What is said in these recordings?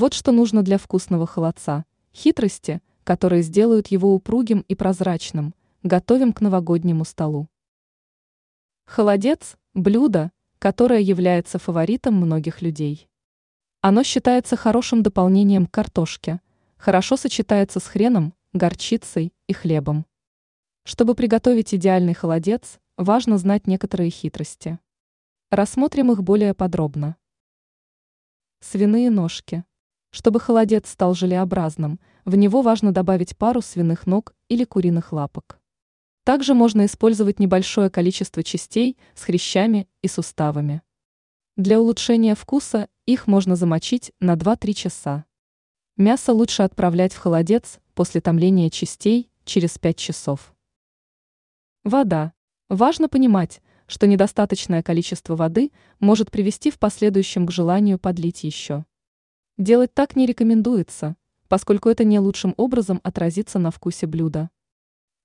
Вот что нужно для вкусного холодца. Хитрости, которые сделают его упругим и прозрачным, готовим к новогоднему столу. Холодец – блюдо, которое является фаворитом многих людей. Оно считается хорошим дополнением к картошке, хорошо сочетается с хреном, горчицей и хлебом. Чтобы приготовить идеальный холодец, важно знать некоторые хитрости. Рассмотрим их более подробно. Свиные ножки. Чтобы холодец стал желеобразным, в него важно добавить пару свиных ног или куриных лапок. Также можно использовать небольшое количество частей с хрящами и суставами. Для улучшения вкуса их можно замочить на 2-3 часа. Мясо лучше отправлять в холодец после томления частей через 5 часов. Вода. Важно понимать, что недостаточное количество воды может привести в последующем к желанию подлить еще. Делать так не рекомендуется, поскольку это не лучшим образом отразится на вкусе блюда.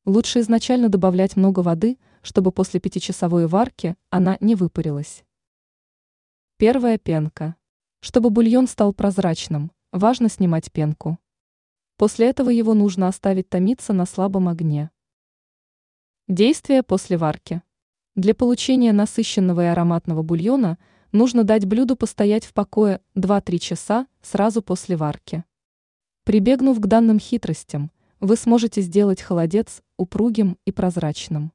Лучше изначально добавлять много воды, чтобы после пятичасовой варки она не выпарилась. Первая пенка. Чтобы бульон стал прозрачным, важно снимать пенку. После этого его нужно оставить томиться на слабом огне. Действие после варки. Для получения насыщенного и ароматного бульона нужно дать блюду постоять в покое 2-3 часа сразу после варки. Прибегнув к данным хитростям, вы сможете сделать холодец упругим и прозрачным.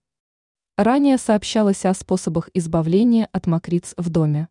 Ранее сообщалось о способах избавления от мокриц в доме.